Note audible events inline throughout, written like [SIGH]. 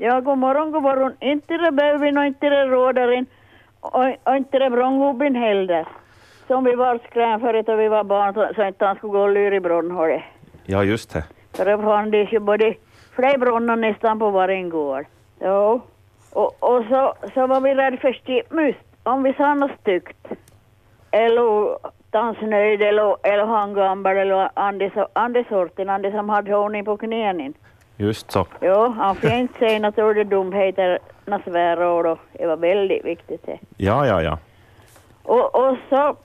Ja, god morgon, god morgon. Inte det bövin och inte det rådaren och, och inte det vrånggubben heller. Som vi var skräm förut då vi var barn så, så inte han skulle gå och lyra i brunn, Ja, just det. För det fanns ju både fler brunnar nästan på varje gård. Jo. Och, och så, så var vi rädda för stippmus. Om vi sa något styggt. Eller dansnöjd eller, eller hangambal eller andra sorten, andra som hade ordning på knänen. Just så. Jo, han får inte säga något ord dumheter, några svärord och det var väldigt viktigt det. Ja, ja, ja. Och, och så,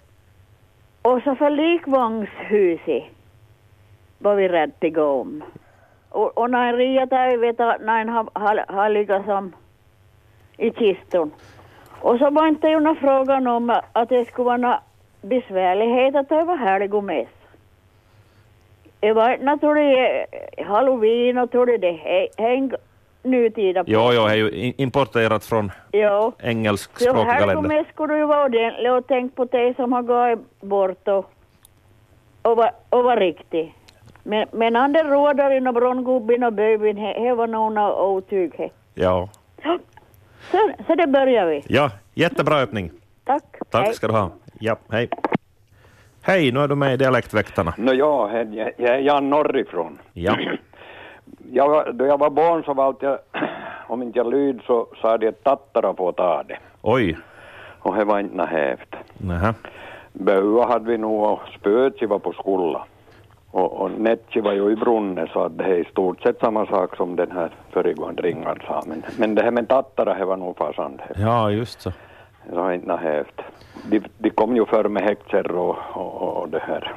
och så för likvagnshuset var vi rädda att gå om. Och, och när Ria där vet att när han har, har, har legat som i kistan. Och så var inte ju någon frågan om att det skulle vara besvärligheter att det var härlig och med. Det var naturligtvis halloween och tror det häng nutida. Jo, jo, det är ju importerat från jo. engelskspråkig kalender. Så härlig och skulle ju vara ordentlig och tänk på det som har gått bort och, och, var, och var riktigt. Men, men andra rådaren och brongubben och bövin, det var nog otyg. Ja. Så, så det börjar vi. Ja, jättebra öppning. Tack. Tack hej. ska du ha. Ja, hej. Hej, nu är du med i Dialektväktarna. Nå ja, jag, jag är Jan norrifrån. Ja. [CLEARS THROAT] Jag, då jag var barn så var alltid, [CLEARS THROAT] om inte jag lyd så sa de att tattara får ta det. Oj. Och det var inte hävt. Nähä. Böa hade vi nog och spöet var på skolan. Och, och Netchi var ju i brunnen så att det är i stort sett samma sak som den här föregående ringaren sa. Men, men det här med tattara det var nog fasande. Ja, just så. Det har inte hävt. De, de kom ju förr med häxor och, och, och det här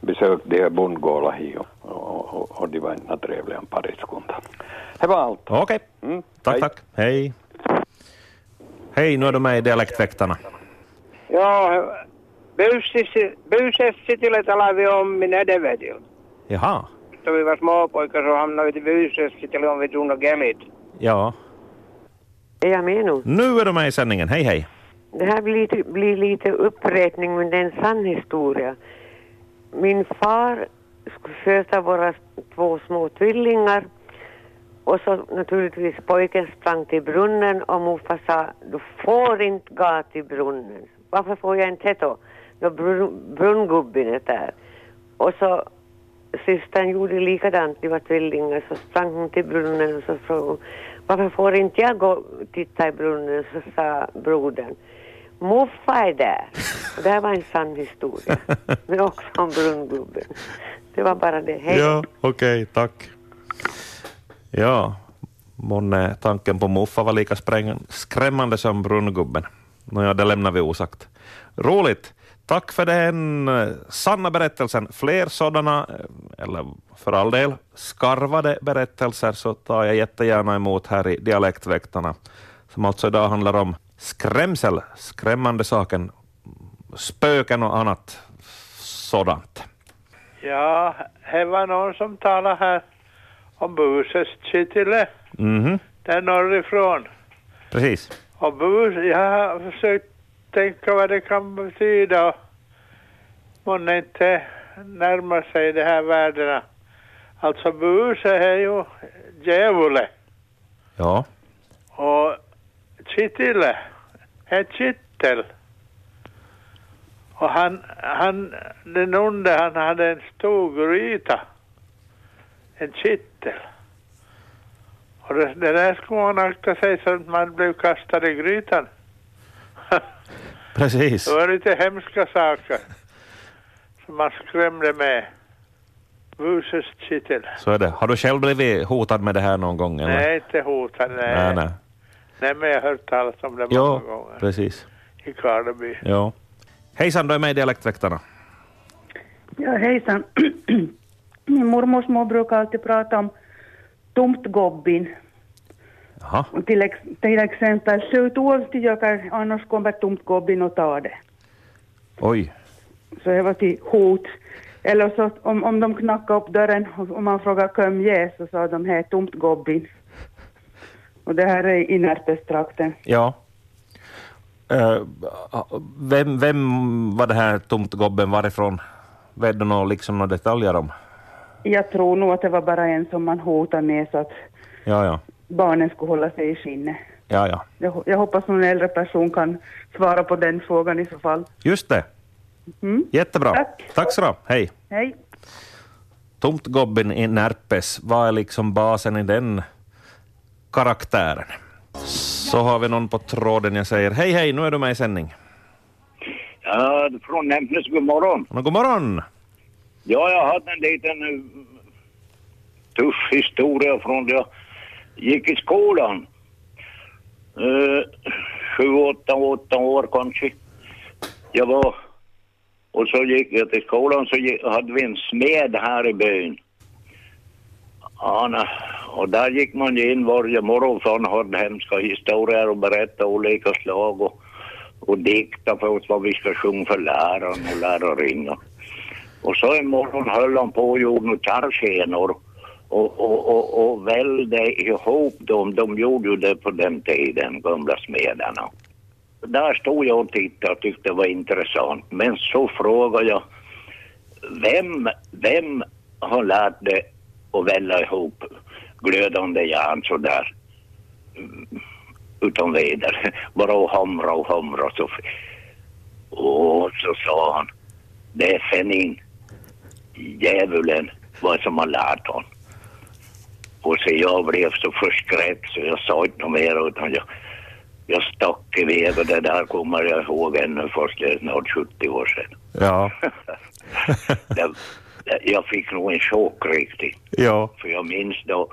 besökte de här bondgårdarna och, och, och, de var inte trevliga pariskunta. Det var allt. Okej, okay. mm, tack, Hej. tack. Hej. Hej, nu är du med i Dialektväktarna. Ja, Busesitille talade vi om i Nedervedil. Jaha. Då vi var småpojkar så hamnade vi till Busesitille om vi tog något gelit. Ja. Är jag med nu? Nu är du med i sändningen. Hej, hej. Det här blir lite, blir lite uppräkning, men det är en sann historia. Min far skulle föda våra två små tvillingar och så naturligtvis pojken sprang till brunnen och morfar sa du får inte gå till brunnen. Varför får jag inte det då? Då brun, brunngubben är där. Och så systern gjorde likadant, de var tvillingar, så sprang hon till brunnen och så frågade hon varför får inte jag gå och titta i brunnen? Så sa brodern Muffa är där. Och det här var en sann historia. [LAUGHS] Men också om brunngubben. Det var bara det. Hej. Ja, okej, okay, tack. Ja, månne tanken på Muffa var lika skrämmande som brunngubben. Nåja, det lämnar vi osagt. Roligt. Tack för den eh, sanna berättelsen. Fler sådana, eh, eller för all del skarvade berättelser, så tar jag jättegärna emot här i Dialektväktarna, som alltså idag handlar om skrämsel, skrämmande saken, spöken och annat sådant. Ja, det var någon som talade här om Buseskitile, mm -hmm. där norrifrån. Precis. Och bus, jag har försökt tänka vad det kan betyda. Man inte närma sig de här värdena. Alltså buse är ju djävule. Ja. Och kittile är kittel. Och han, han, den onde, han hade en stor gryta. En kittel. Och det, det där skulle man akta sig så att man blev kastad i grytan. Precis. Det var lite hemska saker som man skrämde med. Busets kittel. Så är det. Har du själv blivit hotad med det här någon gång? Eller? Nej, inte hotad. Nej. nej, nej. Nej, men jag har hört talas om det jo, många gånger. precis. I Karleby. Ja. Hejsan, du är med i Dialektväktarna. Ja, hejsan. [CLEARS THROAT] Min mormors mor brukar alltid prata om tomtgobbin. Jaha. Till, ex, till exempel, skjut ålstijökar, annars kommer tomtgobbin och tar det. Oj. Så det var till hot. Eller så om, om de knackade upp dörren och man frågade vem ge så sa de här tomtgobbin. Och det här är i Närpestrakten. Ja. Uh, vem, vem var det här tomtgobben varifrån? Vet du några, liksom, några detaljer om? Jag tror nog att det var bara en som man hotade med så att ja, ja. barnen skulle hålla sig i skinnet. Ja, ja. Jag, jag hoppas någon äldre person kan svara på den frågan i så fall. Just det. Mm. Jättebra. Tack. Tack så du. Hej. Hej. Tomtgobben i Närpes, vad är liksom basen i den karaktären? Så har vi någon på tråden. Jag säger hej, hej, nu är du med i sändning. Ja, från Nämpnes, god morgon. Men God morgon! Ja, jag hade en liten uh, tuff historia från det jag gick i skolan. Uh, sju, åtta, åtta år kanske. Jag var... Och så gick jag till skolan så gick, hade vi en smed här i byn. Ja, och där gick man ju in varje morgon för han hade hemska historier och berätta olika slag och, och dikta för oss vad vi ska sjunga för läraren och lärarinnan. Och så en morgon höll han på och gjorde några kärrskenor och, och, och, och välde ihop dem. De gjorde ju det på den tiden, gamla smederna. Där stod jag och tittade och tyckte det var intressant. Men så frågade jag, vem, vem har lärt dig att välla ihop glödande järn sådär? Utan vidare. Bara hamra och hamra. Så. Och så sa han, det är Fenin, djävulen, vad som har lärt honom. Och så jag blev så förskräckt så jag sa inte mer utan jag, jag stack iväg och det där kommer jag ihåg ännu fast det är snart 70 år sedan. Ja, [LAUGHS] det, jag fick nog en chock riktigt. ja, För jag minns då,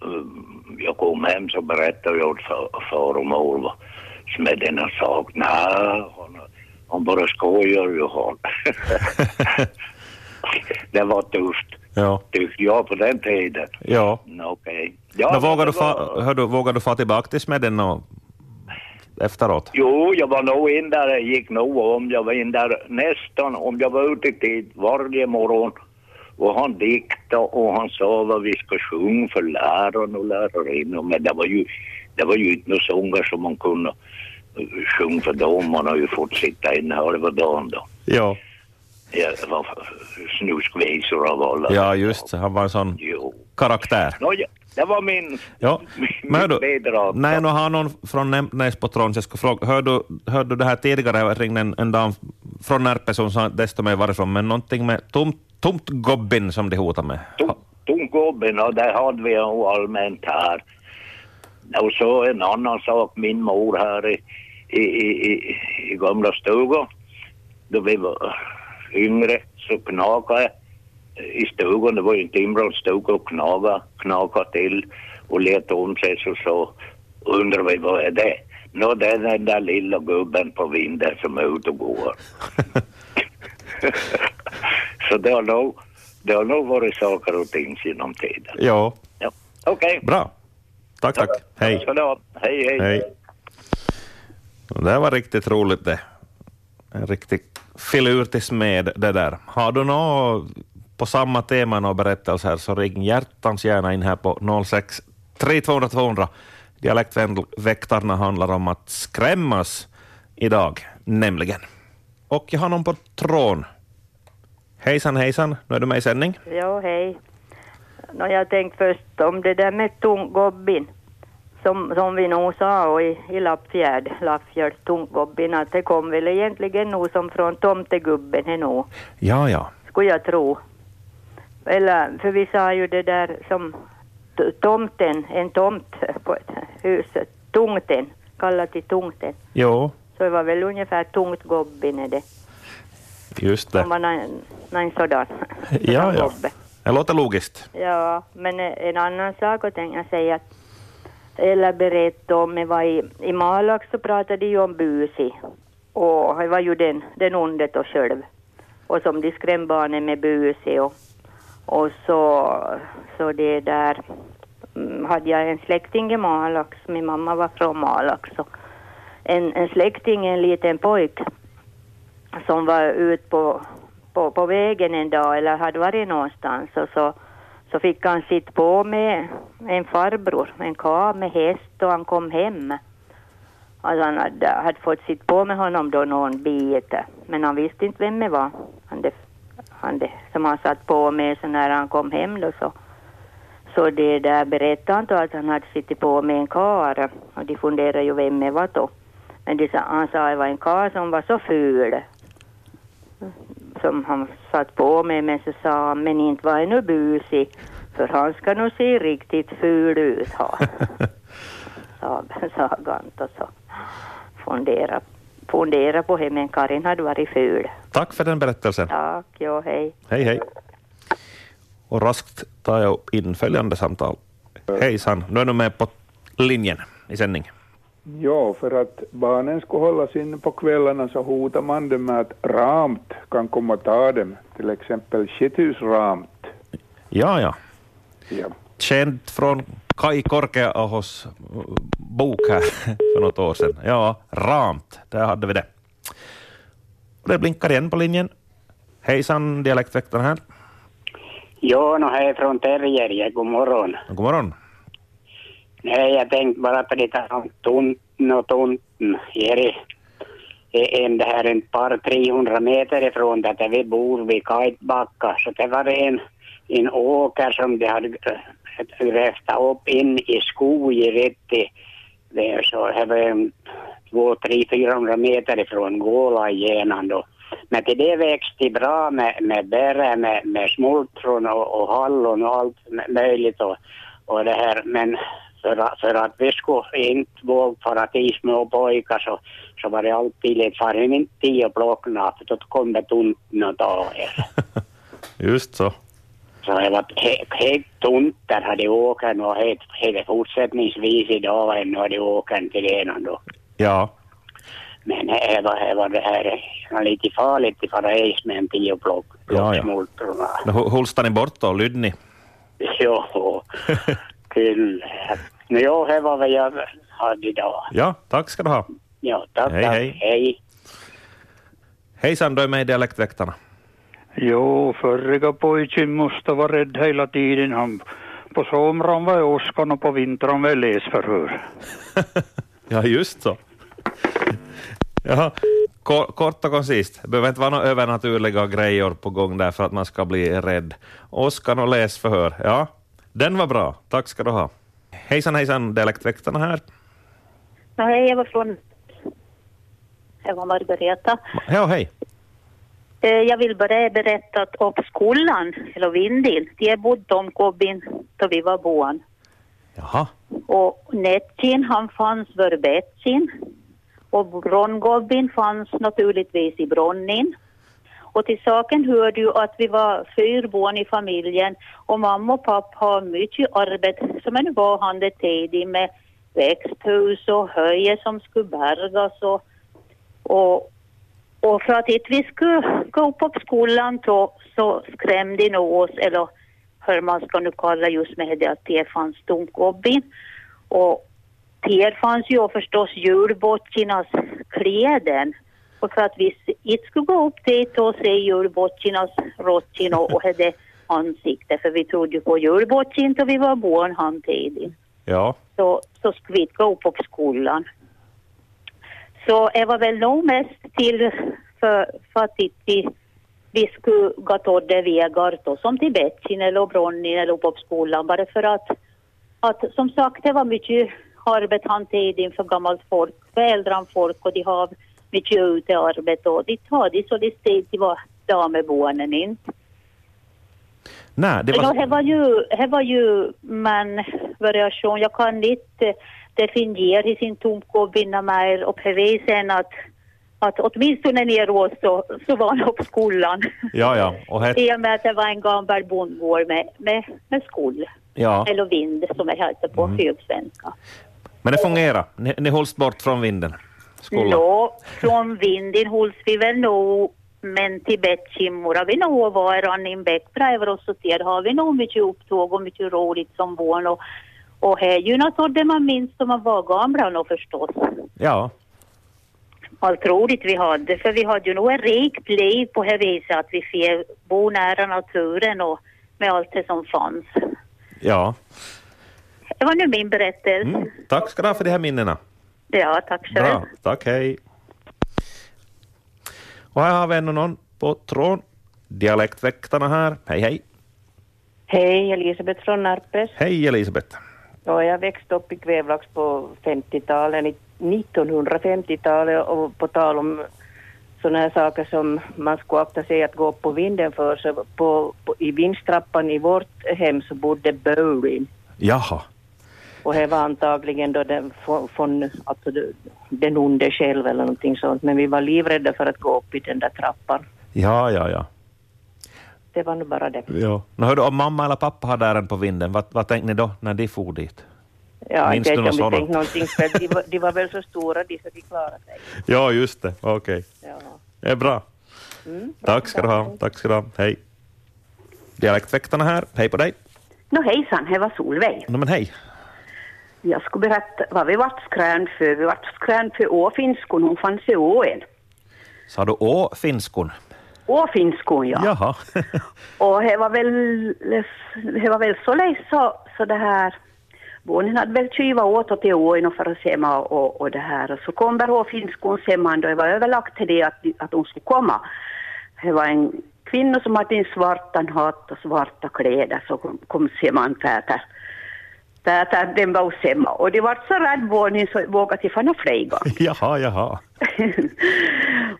um, jag kom hem så berättade jag fa- far och mor vad smeden har sagt. Nej, han, han bara skojar ju han. [LAUGHS] det var tufft, ja, tyckte jag på den tiden. ja. Okej. Ja, Nå, men vågar, du fa, var- du, vågar du få tillbaka till smeden och efteråt? Jo, jag var nog in där, gick nog om. Jag var in där nästan, om jag var ute i tid, varje morgon. Och han diktade och han sa vad vi ska sjunga för läraren och lärarinnor. Men det var ju, det var ju inte några sånger som man kunde eh, sjunga för dem. Man har ju fått sitta inne halva dagen då. Ja, Ja, det var snuskvisor av alla. ja just. Han var en sån Jo. karaktär. Nåja, det var min, Ja, min hör du, bidrag. nej, nu har någon från Nämpnäs på tråden, jag ska fråga, hör du, hör du det här tidigare, jag ringde en, en dam från Närpe som sa desto mer varifrån, men någonting med tomt, tomt gobbin som de hotar med. Tom- Tomgubben, och det hade vi ju allmänt här. Och så en annan sak, min mor här i, i, i, i, gamla stugan, då vi var yngre så knakade jag i stugan, det var ju en timrådsstuga och knaga, knaga till och lät om sig så så undrar vi vad är det? Nå det är den där lilla gubben på vinden som är ute och går. [LAUGHS] så det har nog, det har nog varit saker och ting genom tiden. Ja, Ja. Okej. bra. Tack, tack. Hej. Hej, hej. Hej. Och Det var riktigt roligt det. En riktig filur till smed det där. Har du något på samma tema, några berättelser, så ring hjärtans gärna in här på 06 3200 200. Dialektväktarna handlar om att skrämmas idag, nämligen. Och jag har någon på tråden. Hejsan, hejsan. Nu är du med i sändning. Ja, hej. Nå, jag tänkte först om det där med tunggobbin. Som, som vi nog sa och i, i Lappfjärd, Lappfjärd, tunggobbin, att det kom väl egentligen nog som från tomtegubben är nog, Ja, ja. skulle jag tro. Eller, för vi sa ju det där som tomten, en tomt på ett hus, tungten, kallat till tungten. Jo, Så det var väl ungefär tungtgobbin är det. Just det. var en, en sådan. Ja, ja. Det låter logiskt. Ja, men en annan sak att jag säga att eller berätta om, jag var i, i Malax så pratade de om busi och det var ju den, den ondet och själv och som de skrämde barnen med busi och, och så, så det där mm, hade jag en släkting i Malax, min mamma var från Malax och en, en släkting, en liten pojk som var ut på, på, på vägen en dag eller hade varit någonstans och så, så fick han sitta på med en farbror, en karl med häst och han kom hem. Alltså han hade, hade fått sitta på med honom då någon bit men han visste inte vem det var. Han det, han det, som han satt på med så när han kom hem då så, så det där berättade han då att han hade suttit på med en kar och de funderade ju vem det var då. Men de sa, han sa att det var en kar som var så ful som han satt på med men så sa han men inte var han nu busig för han ska nog se riktigt ful ut ha. sa, [LAUGHS] [LAUGHS] sa Gant och så fundera, fundera på henne men Karin hade varit ful. Tack för den berättelsen. Tack, jo hej. Hej, hej. Och raskt tar jag in följande samtal. Hejsan, nu är du med på linjen i sändning. Ja, för att barnen ska hållas inne på kvällarna så hotar man dem med att ramt kan komma och ta dem, till exempel skithusramt. Ja, ja. Ja. Känd från Kai Korkeaahos bok här [LAUGHS] för något år sedan. Ja, ramt, där hade vi det. Och det blinkar igen på linjen. Hejsan, dialektväktaren här. Jo, no hej från Terjerje, god morgon. God morgon. Nej, jag tänkte bara på det om tomten och tomten. Här är mm, är e, en, det här en par 300 meter ifrån där vi bor vid Kajtbacka. Så det var en, en åker som de hade eh, grävt upp in i skogen rätt i, det är så här var en två, tre, 400 meter ifrån Gåla igenom då. Men till det växte bra med, med bär, med, med smultron och, och hallon och allt möjligt och, och det här. Men för, att- för att vi skulle inte våga fara till små pojkar så, så var det alltid lite far inte till och plocka för då kom det tomten och ta er. Just så. Så det var he- helt tomt där hade åkern och helt, helt fortsättningsvis idag ännu hade åkern till ena då. Ja, Men det var, det var det här lite farligt att fara is med en tio plock, Ja, ja. hulstar ni bort då, lydni? [LAUGHS] Jo, [LAUGHS] No joo, det var vad jag hade idag. Ja, tack ska du ha. Ja, tack, Hej, tack. hej. hej. Hejsan, du är med i Dialektväktarna. Jo, förriga pojken måste vara rädd hela tiden. Han, på somran var jag åskan och på vintern var jag läsförhör. [LAUGHS] Ja, just så. Jaha, Ko- kort och koncist. Det behöver inte vara några övernaturliga grejer på gång där för att man ska bli rädd. Åskan och läsförhör. Ja, den var bra. Tack ska du ha. Hejsan, hejsan, Dialektväktarna här. Ja, hej, jag var från... Jag var Margareta. Ja, hej. Eh, Jag vill bara berätta att upp skolan, eller Vindil, de bodde om Gobbin då vi var barn. Jaha. Och Nettin, han fanns för Betsin. Och Brongobbin fanns naturligtvis i Bronnin. Och till saken hörde du att vi var fyra barn i familjen och mamma och pappa har mycket arbete som en var hade tid med växthus och höje som skulle bärgas och, och, och för att inte vi skulle gå upp på skolan då, så skrämde de oss, eller hur man ska nu kalla just med det att det fanns tomgobbin. Och där fanns ju förstås julbotchinas kläden. Och för att vi inte skulle gå upp dit och se julbotchinas rotchin och, och hade ansikte, för vi trodde ju på julbotchin då vi var barn samtidigt Ja. så, så skulle vi inte gå upp på skolan. Så det var väl nog mest till för, för att vi, vi skulle gå tådde vägar då, som till Betsin eller Bronnin eller upp på skolan, bara för att, att som sagt det var mycket arbete han tid för gammalt folk, för äldre folk och de har mycket utearbete och tar de så det steg till var damebarnen inte. Nej, det var... var... var ju, det var ju man variation. Jag kan inte definiera i sin tomkobinna mer och bevisa att, att åtminstone neråt så, så var han på skolan. Ja, ja. Och het... [LAUGHS] I och med att det var en gammal bondgård med, med, med skol. ja. Eller vind som det heter på Mm. högsvenska. Men det fungerar. Ni, ni hålls bort från vinden. Skolan. Nå, från vinden hålls vi väl nog, men till Bettkimor har vi nog en bäck bredvid oss och där har vi nog mycket upptåg och mycket roligt som barn och, och här är ju något det man minns när man var gamla nog förstås. Ja. Allt roligt vi hade, för vi hade ju nog ett rikt liv på det viset att vi fick bo nära naturen och med allt det som fanns. Ja. Det var nu min berättelse. Mm. Tack ska du ha för de här minnena. Ja, tack själv. Bra. Tack, hej. Och här har vi ännu någon på tråden. Dialektväktarna här. Hej, hej. Hej, Elisabeth från Närpes. Hej Elisabeth. Ja, jag växte upp i Kvävlax på 50-talet, 1950-talet och på tal om sådana här saker som man skulle akta sig att gå upp på vinden för så på, på, i vindstrappan i vårt hem så bodde Bowling Jaha. Och det var antagligen då den, från, alltså den onde själv eller någonting sånt men vi var livrädda för att gå upp i den där trappan. Ja, ja, ja. Det var nog bara det. ja. Nå, hördu, om mamma eller pappa hade ären på vinden, vad, vad tänkte ni då när de for dit? Ja, Minns inte du något sådant? tänkte någonting för de, var- de var väl så stora de så de klarade sig. [LAUGHS] Ja, just det. Okej. Ja. Det är bra. Mm. Tack ska du ha. Tack ska du ha. Hej. Dialektväktarna här. Hej på dig. Nå hejsan, det var Solveig. No, men hej. Jag skulle berätta vad vi vart skrän för. Vi vart skrän för åfinskon, hon fanns i åen. Sa du å finskon? Åfinskon, ja. Jaha. [LAUGHS] Och det var väl, det var väl så lätt så, så det här, Bonen hade väl tjuvat åt till åen och för att se mig och, och det här. Och så kom där åfinskon semman då det var överlagt till det att, att hon skulle komma. Det var en kvinna som hade en svartan hatt och svarta kläder så kom, kom semman Peter. Peter, den var hos Emma och de var så rädd Bonen så vågade de fanna fler gånger. [LAUGHS] Jaha, jaha. [LAUGHS]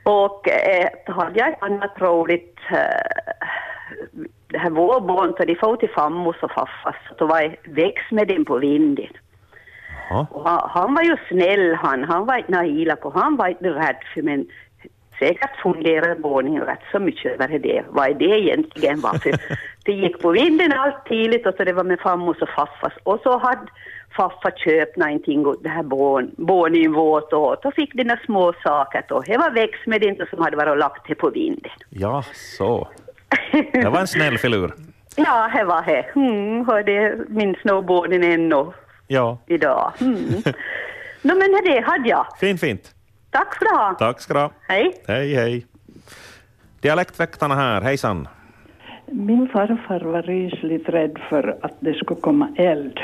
Och eh, då hade jag ett annat roligt, eh, det här de får till fammos och faffas, då var jag växt med den på vinden. Han, han var ju snäll han, han var inte nailak och han var inte rädd för men säkert funderade barnen rätt så mycket över det, vad är det egentligen var för [LAUGHS] det gick på vinden allt tidigt och så det var med fammos och faffas och så hade faffa köpt någonting och det här barn, barnen våt och då fick några små saker och det var växt med det inte som hade varit och lagt det på vinden. Ja, så. Det var en snäll filur. [LAUGHS] Ja, det var det. Mm, det minns nog barnen ännu Ja, idag. Mm. [LAUGHS] Nå men det hade jag. fint, fint. Tack för det. Tack ska du ha. Hej. Hej, hej. Dialektväktarna här. Hejsan. Min farfar var rysligt rädd för att det skulle komma eld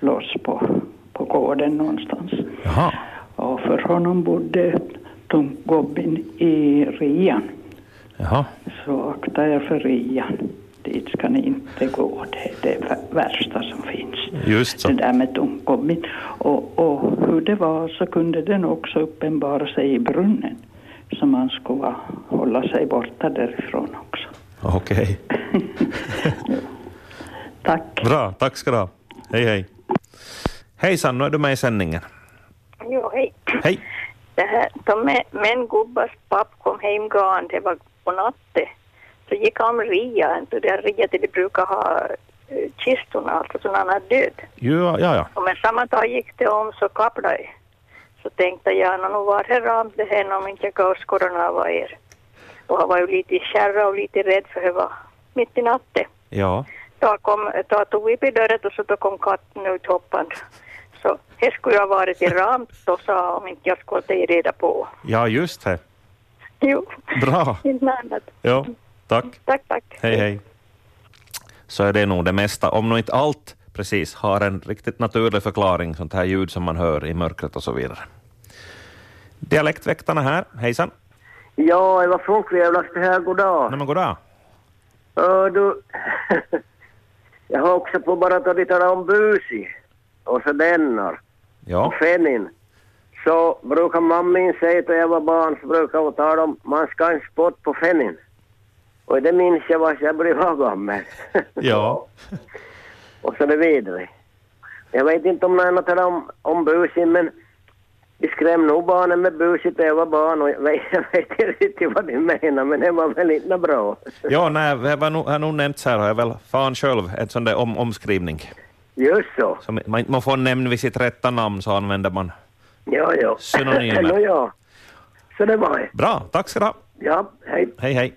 loss på, på gården någonstans. Jaha. Och för honom bodde Tomgobbin i Rian. Jaha. Så akta er för Rian. Dit ska ni inte gå. Det är det vä- värsta som finns. Just så. Det där med Tomgobbin. Och, och hur det var så kunde den också uppenbara sig i brunnen. Så man skulle hålla sig borta därifrån också. Okej. [LAUGHS] Tack. Bra, tack ska du ha. Hej, hej. Hejsan, nu är du med i sändningen. Jo, hej. Hej. Det här, de med, men gubbars papp kom hem det var på natten. Så gick han om ria, där ria till de brukar ha eh, kistorna, alltså så när han är död. Ja, ja, ja. Och men samma dag gick det om så kapplade jag. Så tänkte jag, "Nå, nu var det ramt det här om inte jag går skorna av er. Och han var ju lite kärra och lite rädd för det var mitt i natten. Ja. Då, kom, då tog vi i dörren och så då kom katten ut hoppande. Så det skulle jag varit i [LAUGHS] ramt och sa om inte jag skulle ta reda på. Ja, just det. Jo, Bra. [LAUGHS] inte annat. Ja, tack. Tack, tack. Hej, hej. Så är det nog det mesta, om nog inte allt precis har en riktigt naturlig förklaring, sånt här ljud som man hör i mörkret och så vidare. Dialektväktarna här, hejsan. Ja, det var från Kvävlax det här. God dag. Nej, men god dag. Ja, du, [LAUGHS] jag har också på bara att tala om busi och så dennar Ja. och fennin. Så brukar mammin säga då jag var barn så brukar hon tala om man ska en spott på fennin. Och det minns jag var jag blev var gammal. Ja. [LAUGHS] och så det vidare. Jag vet inte om någon har talat om, om busin men de skrämde nog barnen med busit när jag var barn och jag vet, jag vet inte riktigt vad de menar men det var väl inte bra. [LAUGHS] Ja, nej, det var nog, har nog nämnts här, har jag väl fan själv, en sån där om, omskrivning. Just så. Så man inte får nämna vid sitt rätta namn så använder man Ja, ja. synonymer. [LAUGHS] Nå, ja. Så det var det. Bra, tack ska du ha. Ja, hej. Hej, hej.